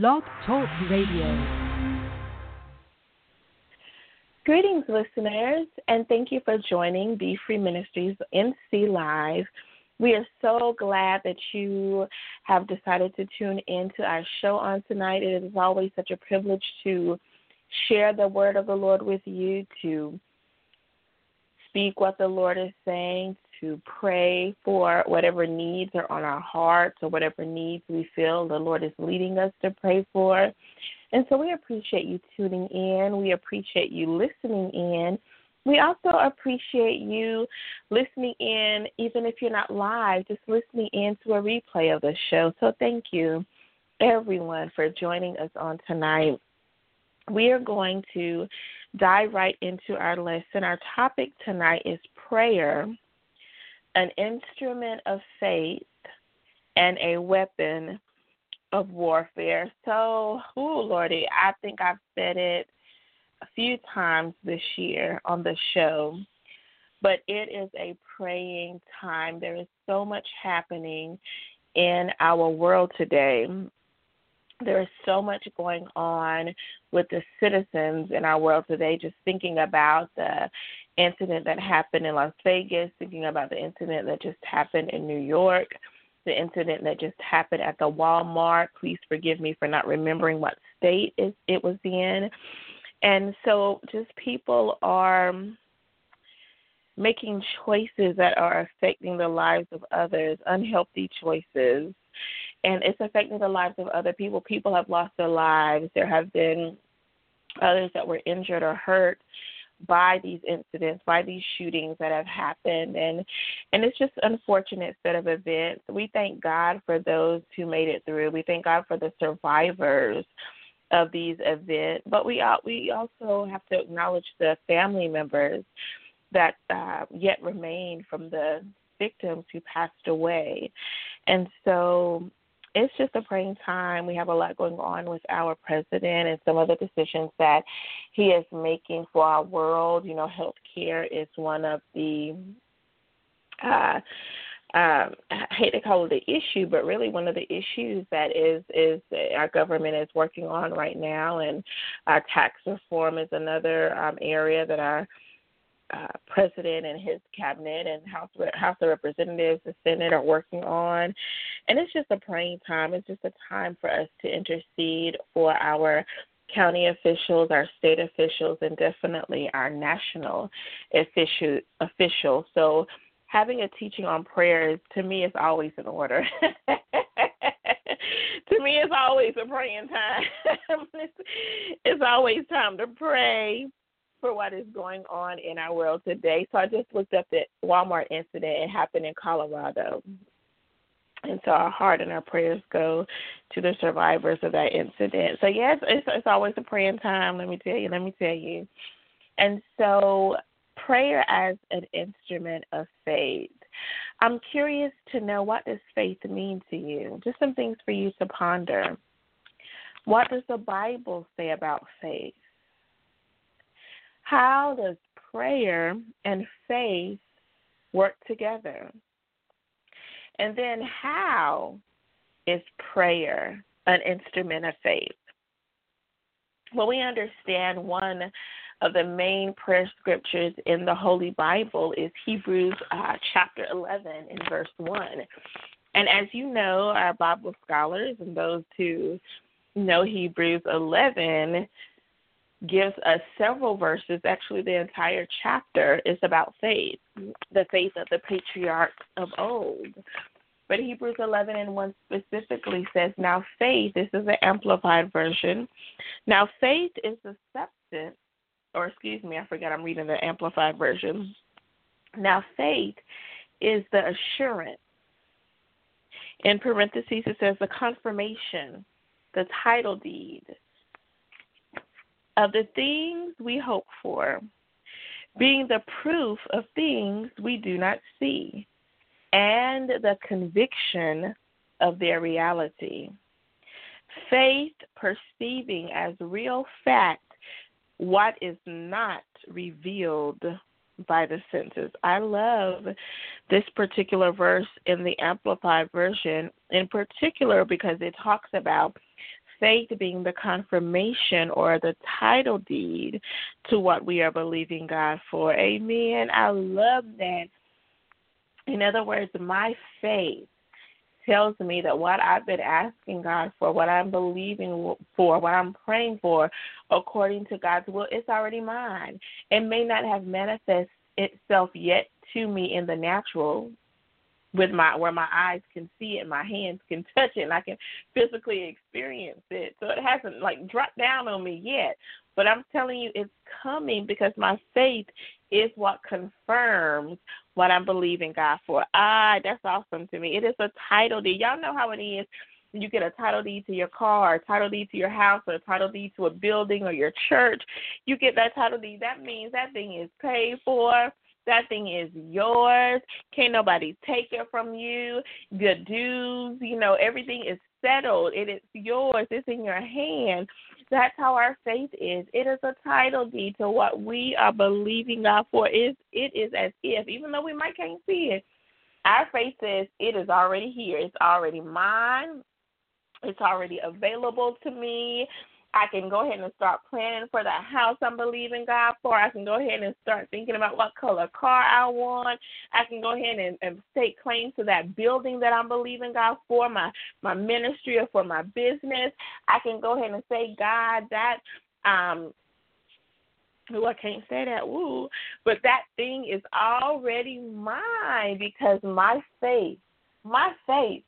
Blog Talk Radio. Greetings, listeners, and thank you for joining Be Free Ministries NC Live. We are so glad that you have decided to tune in to our show on tonight. It is always such a privilege to share the word of the Lord with you, to speak what the Lord is saying, to pray for whatever needs are on our hearts or whatever needs we feel the Lord is leading us to pray for. And so we appreciate you tuning in. We appreciate you listening in. We also appreciate you listening in, even if you're not live, just listening in to a replay of the show. So thank you, everyone, for joining us on tonight. We are going to dive right into our lesson. Our topic tonight is prayer an instrument of faith and a weapon of warfare. So, oh Lordy, I think I've said it a few times this year on the show, but it is a praying time. There is so much happening in our world today. There is so much going on with the citizens in our world today, just thinking about the incident that happened in Las Vegas, thinking about the incident that just happened in New York, the incident that just happened at the Walmart. Please forgive me for not remembering what state it was in. And so just people are making choices that are affecting the lives of others, unhealthy choices. And it's affecting the lives of other people. People have lost their lives. There have been others that were injured or hurt by these incidents, by these shootings that have happened, and and it's just unfortunate set of events. We thank God for those who made it through. We thank God for the survivors of these events, but we we also have to acknowledge the family members that uh, yet remain from the victims who passed away, and so it's just a praying time. We have a lot going on with our president and some of the decisions that he is making for our world. You know, health care is one of the uh um, I hate to call it the issue, but really one of the issues that is is our government is working on right now, and our tax reform is another um, area that our uh, president and his cabinet and House House of Representatives, the Senate are working on, and it's just a praying time. It's just a time for us to intercede for our county officials, our state officials, and definitely our national official officials. So having a teaching on prayer to me is always in order. to me, it's always a praying time. it's, it's always time to pray for what is going on in our world today. So I just looked up the Walmart incident. It happened in Colorado. And so our heart and our prayers go to the survivors of that incident. So yes, it's, it's always a praying time. Let me tell you. Let me tell you. And so prayer as an instrument of faith. I'm curious to know what does faith mean to you? Just some things for you to ponder. What does the Bible say about faith? How does prayer and faith work together? And then, how is prayer an instrument of faith? Well, we understand one of the main prayer scriptures in the Holy Bible is Hebrews uh, chapter 11 in verse 1. And as you know, our Bible scholars and those who know Hebrews 11 gives us several verses. Actually, the entire chapter is about faith, the faith of the patriarchs of old. But Hebrews 11 and 1 specifically says, Now faith, this is the amplified version. Now faith is the substance, or excuse me, I forgot I'm reading the amplified version. Now faith is the assurance. In parentheses, it says the confirmation, the title deed, of the things we hope for, being the proof of things we do not see, and the conviction of their reality. Faith perceiving as real fact what is not revealed by the senses. I love this particular verse in the Amplified Version, in particular because it talks about faith being the confirmation or the title deed to what we are believing God for. Amen. I love that. In other words, my faith tells me that what I've been asking God for, what I'm believing for, what I'm praying for, according to God's will, it's already mine. It may not have manifested itself yet to me in the natural with my where my eyes can see it, my hands can touch it, and I can physically experience it. So it hasn't like dropped down on me yet. But I'm telling you it's coming because my faith is what confirms what I'm believing God for. Ah, that's awesome to me. It is a title deed. Y'all know how it is. You get a title deed to your car, a title deed to your house, or a title deed to a building or your church. You get that title deed. That means that thing is paid for. That thing is yours. Can't nobody take it from you. The dues, you know, everything is settled. It is yours. It's in your hand. That's how our faith is. It is a title deed to what we are believing God for. It, it is as if, even though we might can't see it, our faith says it is already here. It's already mine. It's already available to me. I can go ahead and start planning for the house I'm believing God for. I can go ahead and start thinking about what color car I want. I can go ahead and, and stake claim to that building that I'm believing God for, my my ministry or for my business. I can go ahead and say, God, that um Ooh, I can't say that. Woo. But that thing is already mine because my faith, my faith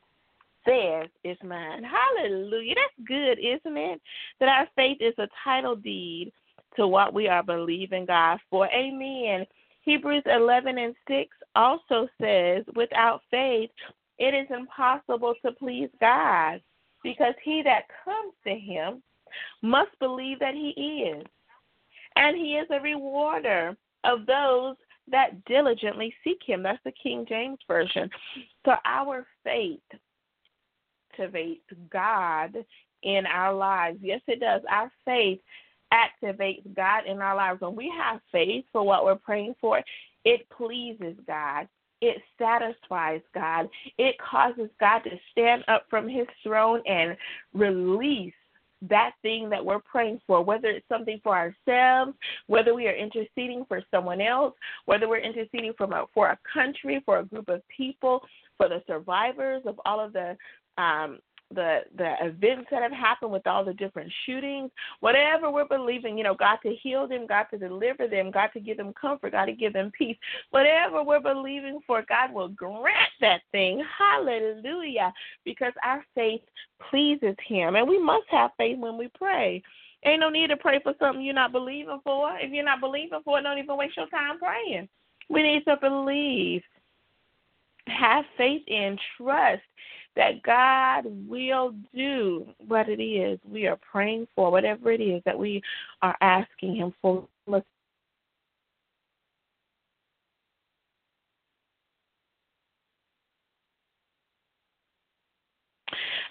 says is mine. Hallelujah. That's good, isn't it? That our faith is a title deed to what we are believing God for. Amen. Hebrews 11 and 6 also says, without faith, it is impossible to please God because he that comes to him must believe that he is. And he is a rewarder of those that diligently seek him. That's the King James Version. So our faith activates God in our lives. Yes, it does. Our faith activates God in our lives. When we have faith for what we're praying for, it pleases God. It satisfies God. It causes God to stand up from his throne and release that thing that we're praying for, whether it's something for ourselves, whether we are interceding for someone else, whether we're interceding from a, for a country, for a group of people, for the survivors of all of the um, the the events that have happened with all the different shootings, whatever we're believing, you know, God to heal them, God to deliver them, God to give them comfort, God to give them peace. Whatever we're believing for, God will grant that thing. Hallelujah. Because our faith pleases him. And we must have faith when we pray. Ain't no need to pray for something you're not believing for. If you're not believing for it, don't even waste your time praying. We need to believe. Have faith and trust that God will do what it is we are praying for, whatever it is that we are asking Him for.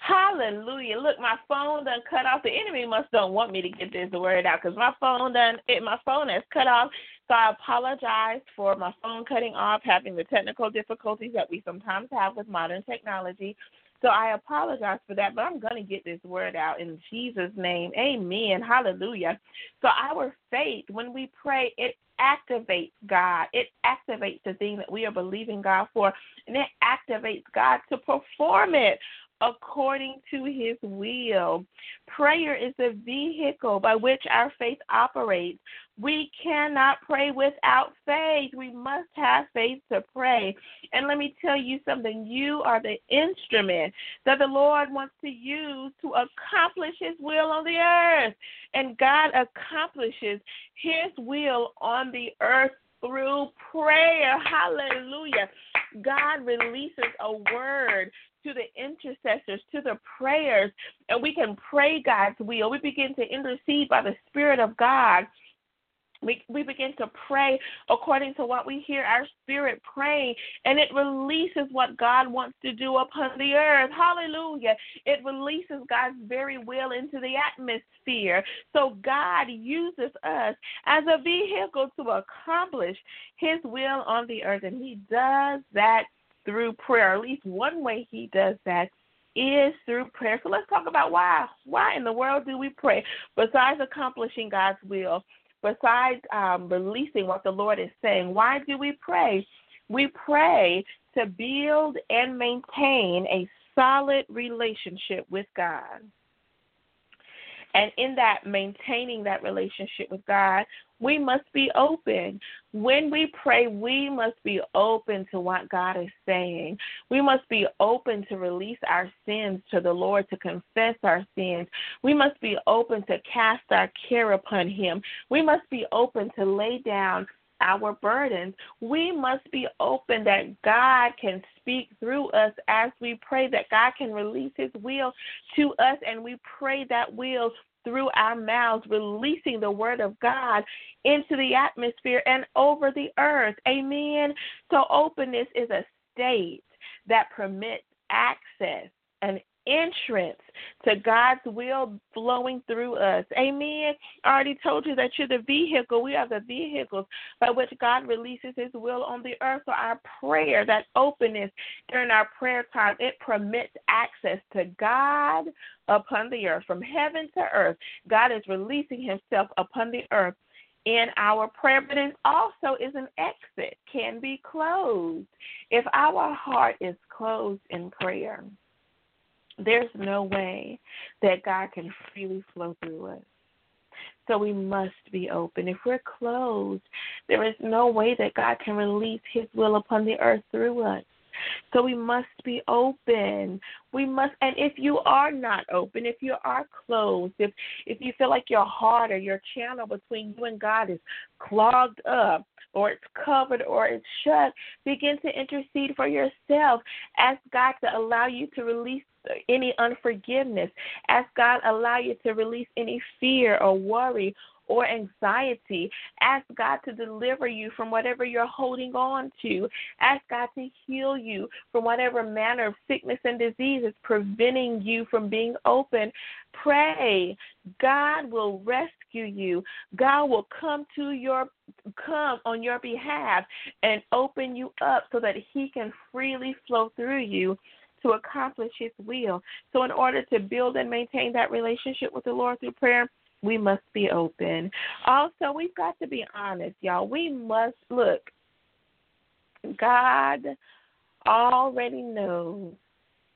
Hallelujah. Look, my phone done cut off. The enemy must don't want me to get this word out because my phone done it my phone has cut off. So I apologize for my phone cutting off, having the technical difficulties that we sometimes have with modern technology. So I apologize for that, but I'm going to get this word out in Jesus' name. Amen. Hallelujah. So our faith, when we pray, it activates God. It activates the thing that we are believing God for, and it activates God to perform it according to his will. Prayer is the vehicle by which our faith operates. We cannot pray without faith. We must have faith to pray. And let me tell you something you are the instrument that the Lord wants to use to accomplish his will on the earth. And God accomplishes his will on the earth through prayer. Hallelujah. God releases a word to the intercessors, to the prayers, and we can pray God's will. We begin to intercede by the Spirit of God. We, we begin to pray according to what we hear our spirit praying, and it releases what God wants to do upon the earth. Hallelujah. It releases God's very will into the atmosphere. So God uses us as a vehicle to accomplish His will on the earth, and He does that through prayer. At least one way he does that is through prayer. So let's talk about why. Why in the world do we pray? Besides accomplishing God's will, besides um, releasing what the Lord is saying, why do we pray? We pray to build and maintain a solid relationship with God. And in that, maintaining that relationship with God, we must be open. When we pray, we must be open to what God is saying. We must be open to release our sins to the Lord, to confess our sins. We must be open to cast our care upon Him. We must be open to lay down our burdens. We must be open that God can speak through us as we pray, that God can release His will to us, and we pray that will through our mouths, releasing the word of God into the atmosphere and over the earth. Amen. So, openness is a state that permits access and entrance to God's will flowing through us. Amen. I already told you that you're the vehicle. We are the vehicles by which God releases His will on the earth. So our prayer, that openness during our prayer time, it permits access to God upon the earth. From heaven to earth, God is releasing Himself upon the earth in our prayer, but it also is an exit, can be closed. If our heart is closed in prayer, there's no way that God can freely flow through us. So we must be open. If we're closed, there is no way that God can release His will upon the earth through us. So we must be open. We must and if you are not open, if you are closed, if if you feel like your heart or your channel between you and God is clogged up or it's covered or it's shut, begin to intercede for yourself. Ask God to allow you to release any unforgiveness. Ask God allow you to release any fear or worry or anxiety. Ask God to deliver you from whatever you're holding on to. Ask God to heal you from whatever manner of sickness and disease is preventing you from being open. Pray. God will rescue you. God will come to your come on your behalf and open you up so that he can freely flow through you to accomplish His will. So, in order to build and maintain that relationship with the Lord through prayer, we must be open. Also, we've got to be honest, y'all. We must look, God already knows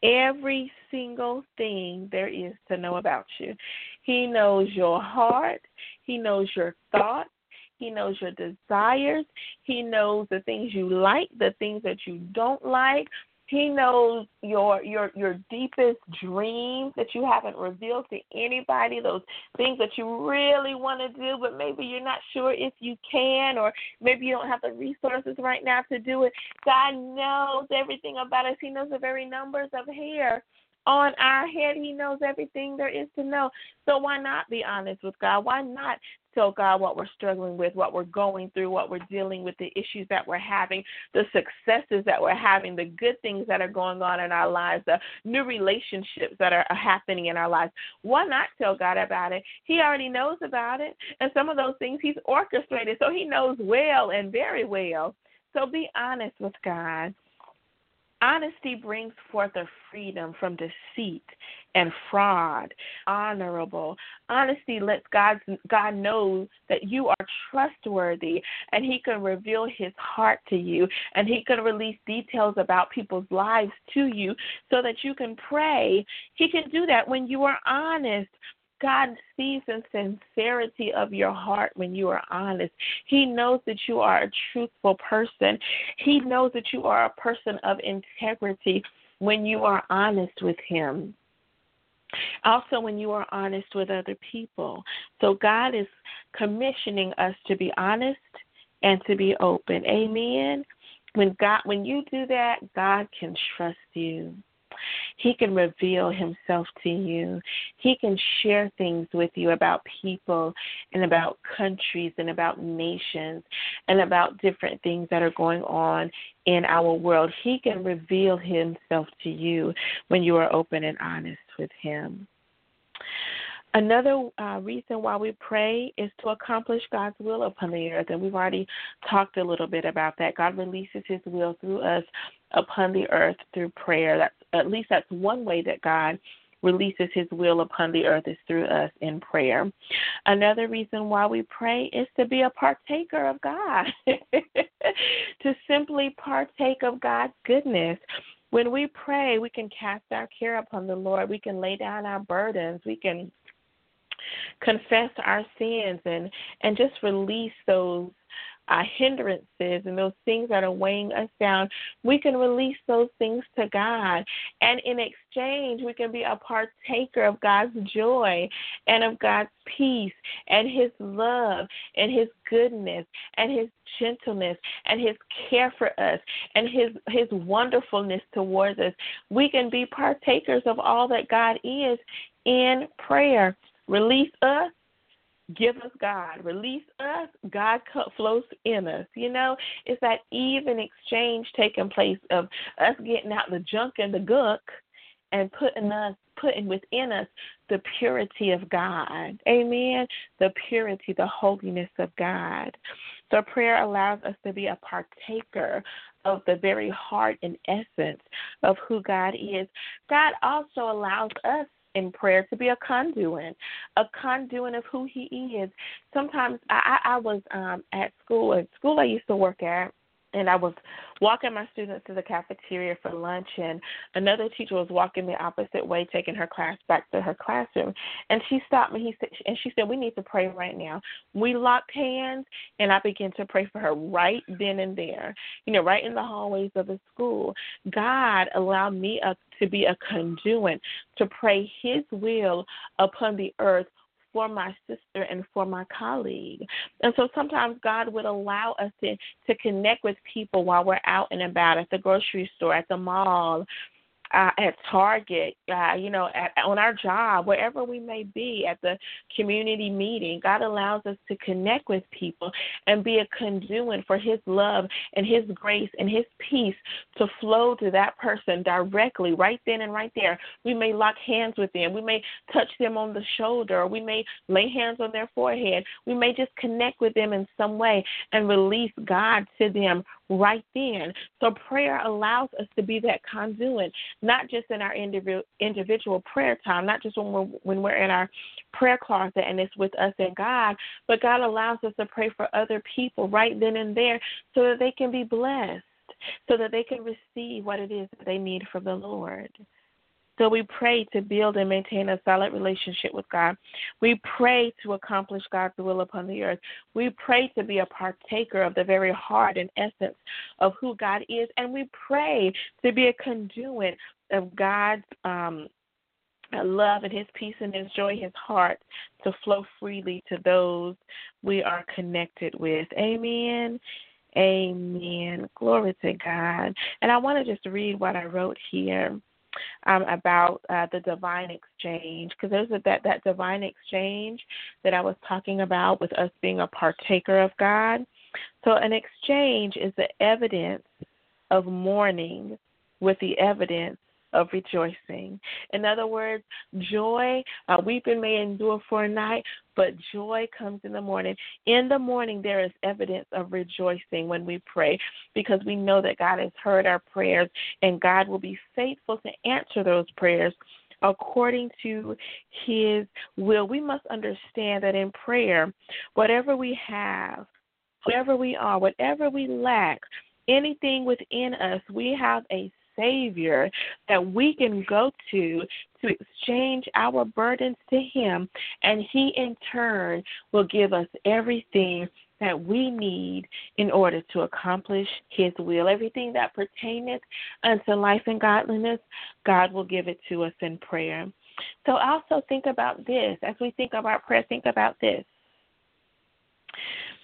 every single thing there is to know about you. He knows your heart, He knows your thoughts. He knows your desires. He knows the things you like, the things that you don't like, he knows your your your deepest dreams that you haven't revealed to anybody, those things that you really want to do, but maybe you're not sure if you can, or maybe you don't have the resources right now to do it. God knows everything about us. He knows the very numbers of hair on our head. He knows everything there is to know. So why not be honest with God? Why not tell God what we're struggling with, what we're going through, what we're dealing with, the issues that we're having, the successes that we're having, the good things that are going on in our lives, the new relationships that are happening in our lives. Why not tell God about it? He already knows about it. And some of those things He's orchestrated, so He knows well and very well. So be honest with God. Honesty brings forth a freedom from deceit and fraud. Honorable. Honesty lets God God know that you are trustworthy and he can reveal his heart to you and he can release details about people's lives to you so that you can pray. He can do that when you are honest. God sees the sincerity of your heart when you are honest. He knows that you are a truthful person. He knows that you are a person of integrity when you are honest with Him. Also, when you are honest with other people. So, God is commissioning us to be honest and to be open. Amen. When God, when you do that, God can trust you. He can reveal himself to you. He can share things with you about people and about countries and about nations and about different things that are going on in our world. He can reveal himself to you when you are open and honest with him. Another uh, reason why we pray is to accomplish God's will upon the earth, and we've already talked a little bit about that. God releases His will through us upon the earth through prayer. That's at least that's one way that God releases his will upon the earth is through us in prayer. Another reason why we pray is to be a partaker of God, to simply partake of God's goodness. When we pray, we can cast our care upon the Lord. We can lay down our burdens. We can confess our sins and and just release those uh, hindrances and those things that are weighing us down, we can release those things to God. And in exchange, we can be a partaker of God's joy and of God's peace and His love and His goodness and His gentleness and His care for us and His His wonderfulness towards us. We can be partakers of all that God is in prayer. Release us give us God, release us, God flows in us. You know, it's that even exchange taking place of us getting out the junk and the gunk and putting us putting within us the purity of God. Amen. The purity, the holiness of God. So prayer allows us to be a partaker of the very heart and essence of who God is. God also allows us in prayer to be a conduit, a conduit of who He is. Sometimes I, I was um, at school, at school I used to work at, and I was walking my students to the cafeteria for lunch, and another teacher was walking the opposite way, taking her class back to her classroom. And she stopped me. He said, and she said, "We need to pray right now." We locked hands, and I began to pray for her right then and there. You know, right in the hallways of the school. God allowed me to be a conduit to pray His will upon the earth for my sister and for my colleague. And so sometimes God would allow us to, to connect with people while we're out and about at the grocery store, at the mall, uh, at Target, uh, you know, at, on our job, wherever we may be, at the community meeting. God allows us to connect with people and be a conduit for His love and His grace and His peace to flow to that person directly, right then and right there. We may lock hands with them. We may touch them on the shoulder. we may lay hands on their forehead. We may just connect with them in some way and release God to them right then. So prayer allows us to be that conduit, not just in our individual individual prayer time, not just when we're when we're in our prayer closet and it's with us and God, but God allows us to pray for other people right then and there so that they can be blessed, so that they can receive what it is that they need from the Lord. So we pray to build and maintain a solid relationship with God. We pray to accomplish God's will upon the earth. We pray to be a partaker of the very heart and essence of who God is. And we pray to be a conduit of God's um, love and his peace and his joy, his heart to flow freely to those we are connected with. Amen. Amen. Glory to God. And I want to just read what I wrote here um, about uh, the divine exchange because there's a, that that divine exchange that I was talking about with us being a partaker of God. So an exchange is the evidence of mourning with the evidence of rejoicing. In other words, joy, uh, weeping may endure for a night, but joy comes in the morning. In the morning, there is evidence of rejoicing when we pray because we know that God has heard our prayers and God will be faithful to answer those prayers according to his will. We must understand that in prayer, whatever we have, wherever we are, whatever we lack, anything within us, we have a Savior that we can go to to exchange our burdens to Him, and He in turn will give us everything that we need in order to accomplish His will. Everything that pertaineth unto life and godliness, God will give it to us in prayer. So also think about this. As we think about prayer, think about this.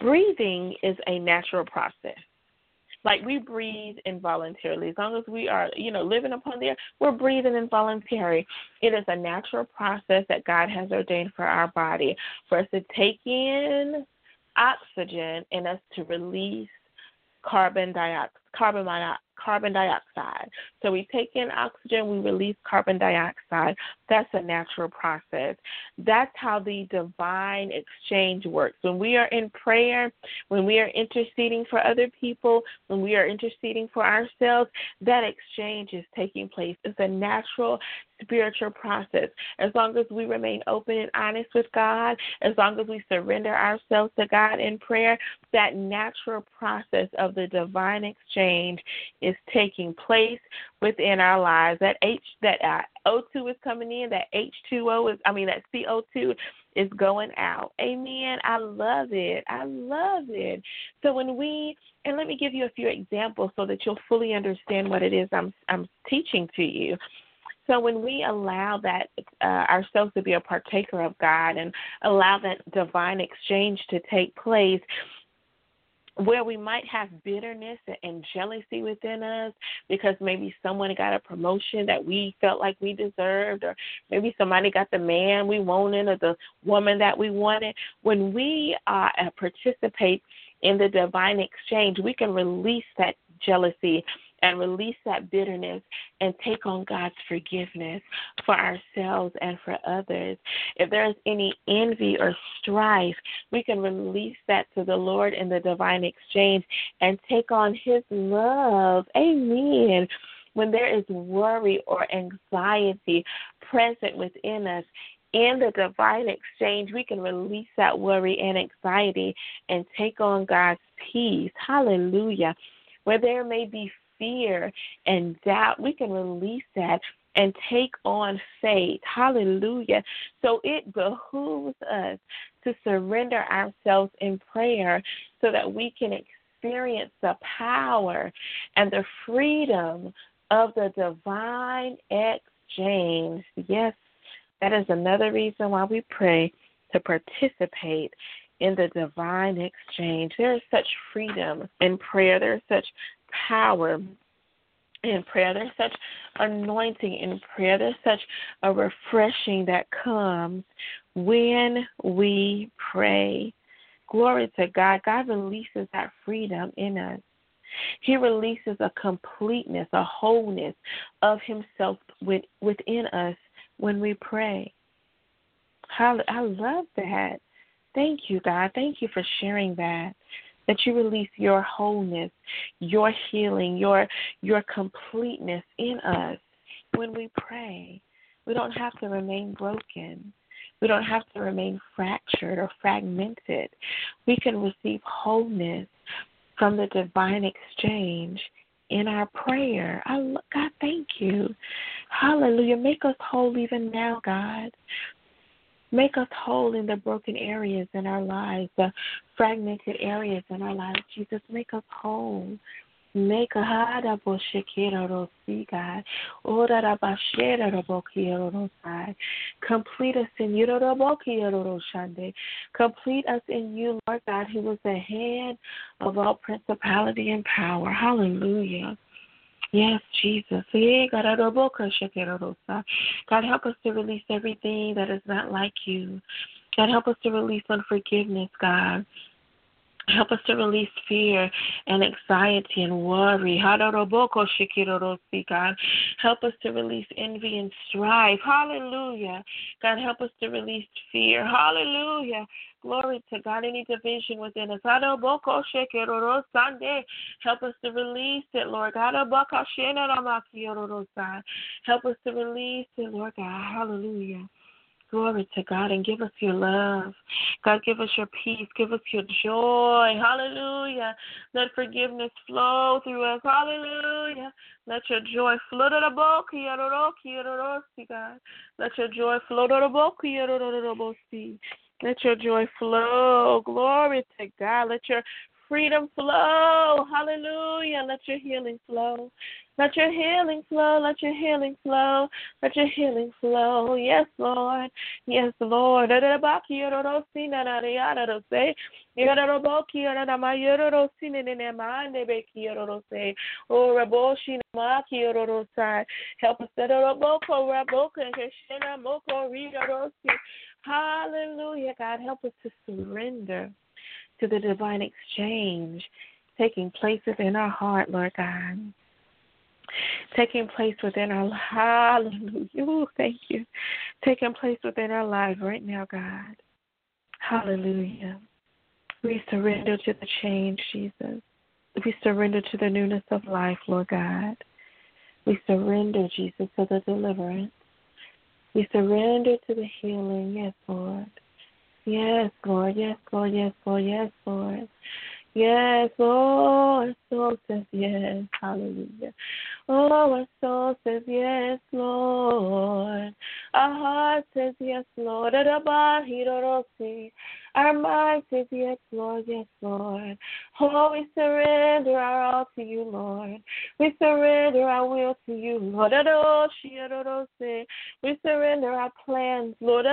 Breathing is a natural process. Like we breathe involuntarily. As long as we are, you know, living upon the earth, we're breathing involuntary. It is a natural process that God has ordained for our body, for us to take in oxygen and us to release carbon dioxide carbon carbon dioxide. So we take in oxygen, we release carbon dioxide. That's a natural process. That's how the divine exchange works. When we are in prayer, when we are interceding for other people, when we are interceding for ourselves, that exchange is taking place. It's a natural spiritual process. As long as we remain open and honest with God, as long as we surrender ourselves to God in prayer, that natural process of the divine exchange is taking place within our lives. That H that uh, O2 is coming in, that H2O is I mean that CO2 is going out. Amen. I love it. I love it. So when we and let me give you a few examples so that you'll fully understand what it is I'm I'm teaching to you. So when we allow that uh, ourselves to be a partaker of God and allow that divine exchange to take place, where we might have bitterness and jealousy within us because maybe someone got a promotion that we felt like we deserved, or maybe somebody got the man we wanted or the woman that we wanted. When we uh, participate in the divine exchange, we can release that jealousy and release that bitterness and take on God's forgiveness for ourselves and for others. If there is any envy or strife, we can release that to the Lord in the divine exchange and take on His love. Amen. When there is worry or anxiety present within us, in the divine exchange, we can release that worry and anxiety and take on God's peace. Hallelujah. Where there may be fear and doubt, we can release that and take on faith. Hallelujah. So it behooves us to surrender ourselves in prayer so that we can experience the power and the freedom of the divine exchange. Yes, that is another reason why we pray to participate in the divine exchange. There is such freedom in prayer. There is such power in prayer. There's such anointing in prayer. There's such a refreshing that comes when we pray. Glory to God. God releases that freedom in us. He releases a completeness, a wholeness of Himself within us when we pray. I love that. Thank you, God. Thank you for sharing that that you release your wholeness, your healing, your your completeness in us when we pray. We don't have to remain broken. We don't have to remain fractured or fragmented. We can receive wholeness from the divine exchange in our prayer. I, God, thank you. Hallelujah. Make us whole even now, God. Make us whole in the broken areas in our lives, the fragmented areas in our lives. Jesus, make us whole. Make a hada boshekera rosi God. Ora rabashera robokiero rosai. Complete us in you robokiero roshande. Complete us in you, Lord God, who was the head of all principality and power. Hallelujah. Yes, Jesus. God, help us to release everything that is not like you. God, help us to release unforgiveness, God. Help us to release fear and anxiety and worry. God. Help us to release envy and strife. Hallelujah. God, help us to release fear. Hallelujah. Glory to God. Any division within us. Help us to release it, Lord God. Help us to release it, Lord God. Hallelujah. Glory to God and give us your love. God, give us your peace. Give us your joy. Hallelujah. Let forgiveness flow through us. Hallelujah. Let your joy flow to the book. God. Let your joy flow to the book. Let your joy flow. Glory to God. Let your freedom flow. Hallelujah. Let your healing flow. Let your healing flow. Let your healing flow. Let your healing flow. Yes, Lord. Yes, Lord. Oh, Help us. Hallelujah, God. Help us to surrender to the divine exchange taking place within our heart, Lord God. taking place within our hallelujah. Ooh, thank you. Taking place within our lives right now, God. Hallelujah. We surrender to the change, Jesus. We surrender to the newness of life, Lord God. We surrender, Jesus, to the deliverance. We surrender to the healing. Yes, Lord. Yes, Lord. Yes, Lord. Yes, Lord. Yes, Lord. Yes, Lord. Our soul says yes. Hallelujah. Oh, our soul says yes, Lord. Our heart says yes, Lord. Our mind says yes, Lord. Yes, Lord. Oh, we surrender our all to you, Lord. We surrender our will to you, Lord. We surrender our plans, Lord.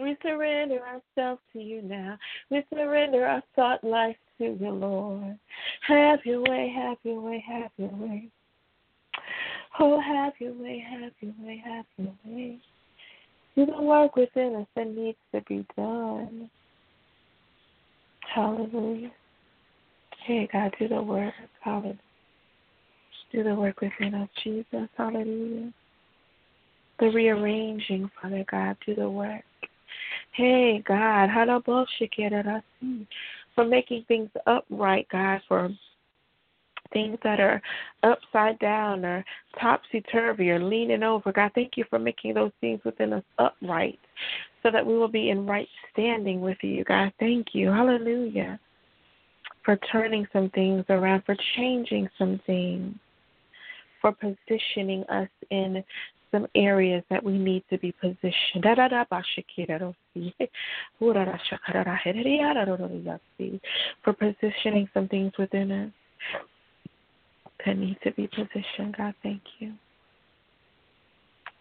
We surrender ourselves to you now. We surrender our thought life to you, Lord. Have your way, have your way, have your way. Oh, have your way, have your way, have your way. Do the work within us that needs to be done. Hallelujah. Hey, God, do the work. Hallelujah. Do the work within us, Jesus. Hallelujah. The rearranging, Father God, do the work. Hey, God, for making things upright, God, for things that are upside down or topsy turvy or leaning over. God, thank you for making those things within us upright so that we will be in right standing with you. God, thank you. Hallelujah. For turning some things around, for changing some things, for positioning us in some areas that we need to be positioned. For positioning some things within us that need to be positioned. God, thank you.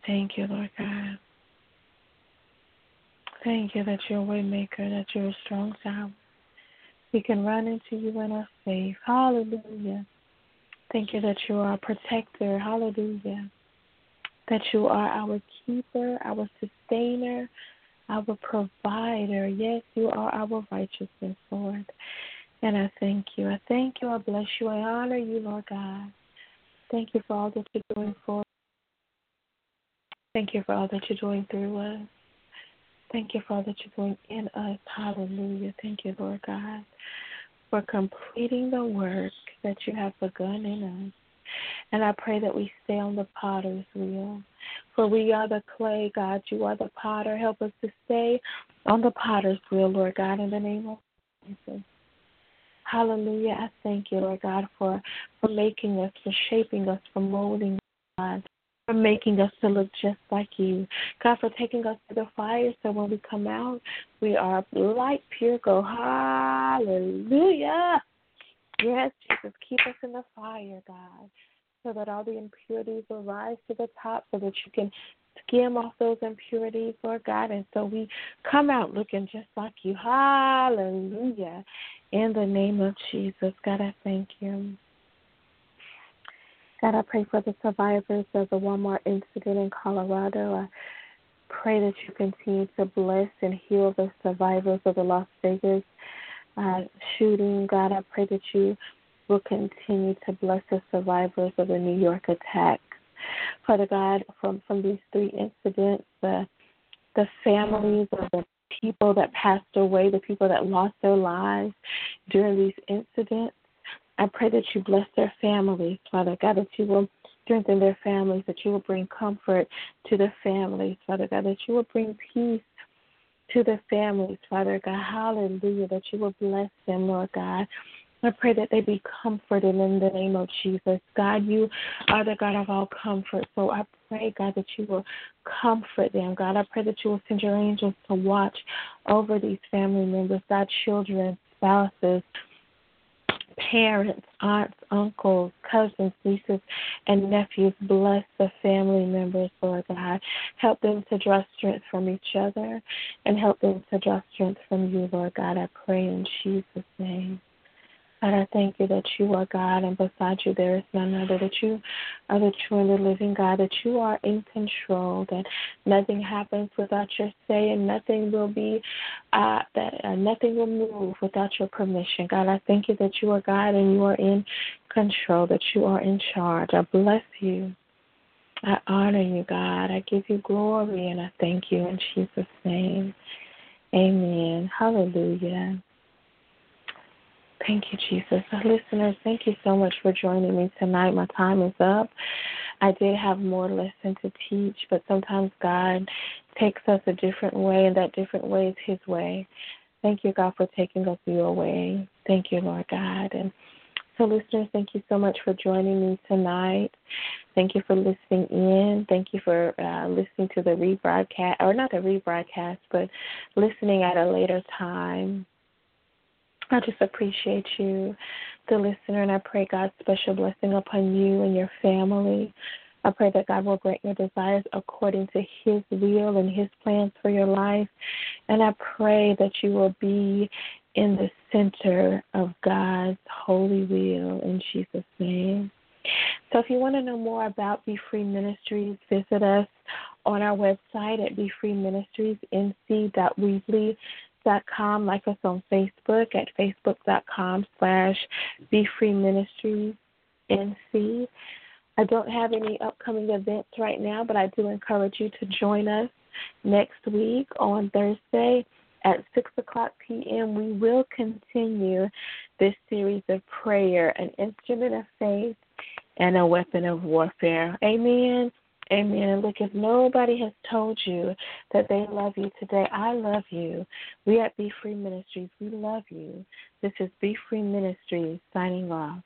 Thank you, Lord God. Thank you that you're a way maker, that you're a strong tower. We can run into you and are safe. Hallelujah. Thank you that you are a protector. Hallelujah that you are our keeper, our sustainer, our provider. Yes, you are our righteousness, Lord. And I thank you. I thank you. I bless you. I honor you, Lord God. Thank you for all that you're doing for us. Thank you for all that you're doing through us. Thank you for all that you're doing in us. Hallelujah. Thank you, Lord God, for completing the work that you have begun in us. And I pray that we stay on the potter's wheel. For we are the clay, God. You are the potter. Help us to stay on the potter's wheel, Lord God, in the name of Jesus. Hallelujah. I thank you, Lord God, for, for making us, for shaping us, for molding God, for making us to look just like you. God, for taking us to the fire so when we come out, we are light, pure gold. Hallelujah. Yes, Jesus, keep us in the fire, God, so that all the impurities will rise to the top so that you can skim off those impurities, Lord God, and so we come out looking just like you. Hallelujah. In the name of Jesus, God, I thank you. God, I pray for the survivors of the Walmart incident in Colorado. I pray that you continue to bless and heal the survivors of the Las Vegas uh, shooting. God, I pray that you will continue to bless the survivors of the New York attacks. Father God, from, from these three incidents, the the families of the people that passed away, the people that lost their lives during these incidents, I pray that you bless their families, Father God, that you will strengthen their families, that you will bring comfort to the families, Father God, that you will bring peace to the families, Father God. Hallelujah, that you will bless them, Lord God. I pray that they be comforted in the name of Jesus. God, you are the God of all comfort. So I pray, God, that you will comfort them. God, I pray that you will send your angels to watch over these family members, God, children, spouses, parents, aunts, uncles, cousins, nieces, and nephews. Bless the family members, Lord God. Help them to draw strength from each other and help them to draw strength from you, Lord God. I pray in Jesus' name. God, I thank you that you are God, and beside you there is none other. That you are the true and the living God. That you are in control. That nothing happens without your say, and nothing will be, uh, that uh, nothing will move without your permission. God, I thank you that you are God and you are in control, that you are in charge. I bless you. I honor you, God. I give you glory and I thank you in Jesus' name. Amen. Hallelujah. Thank you, Jesus. Listeners, thank you so much for joining me tonight. My time is up. I did have more lesson to teach, but sometimes God takes us a different way, and that different way is His way. Thank you, God, for taking us your way. Thank you, Lord God. And so, listeners, thank you so much for joining me tonight. Thank you for listening in. Thank you for uh, listening to the rebroadcast, or not the rebroadcast, but listening at a later time. I just appreciate you, the listener, and I pray God's special blessing upon you and your family. I pray that God will grant your desires according to His will and His plans for your life. And I pray that you will be in the center of God's holy will in Jesus' name. So if you want to know more about Be Free Ministries, visit us on our website at befreeministriesnc.weebly.com. Like us on Facebook at facebook.com slash Be Free Ministries NC. I don't have any upcoming events right now, but I do encourage you to join us next week on Thursday at 6 o'clock p.m. We will continue this series of prayer, an instrument of faith and a weapon of warfare. Amen. Amen. Look, if nobody has told you that they love you today, I love you. We at Be Free Ministries, we love you. This is Be Free Ministries signing off.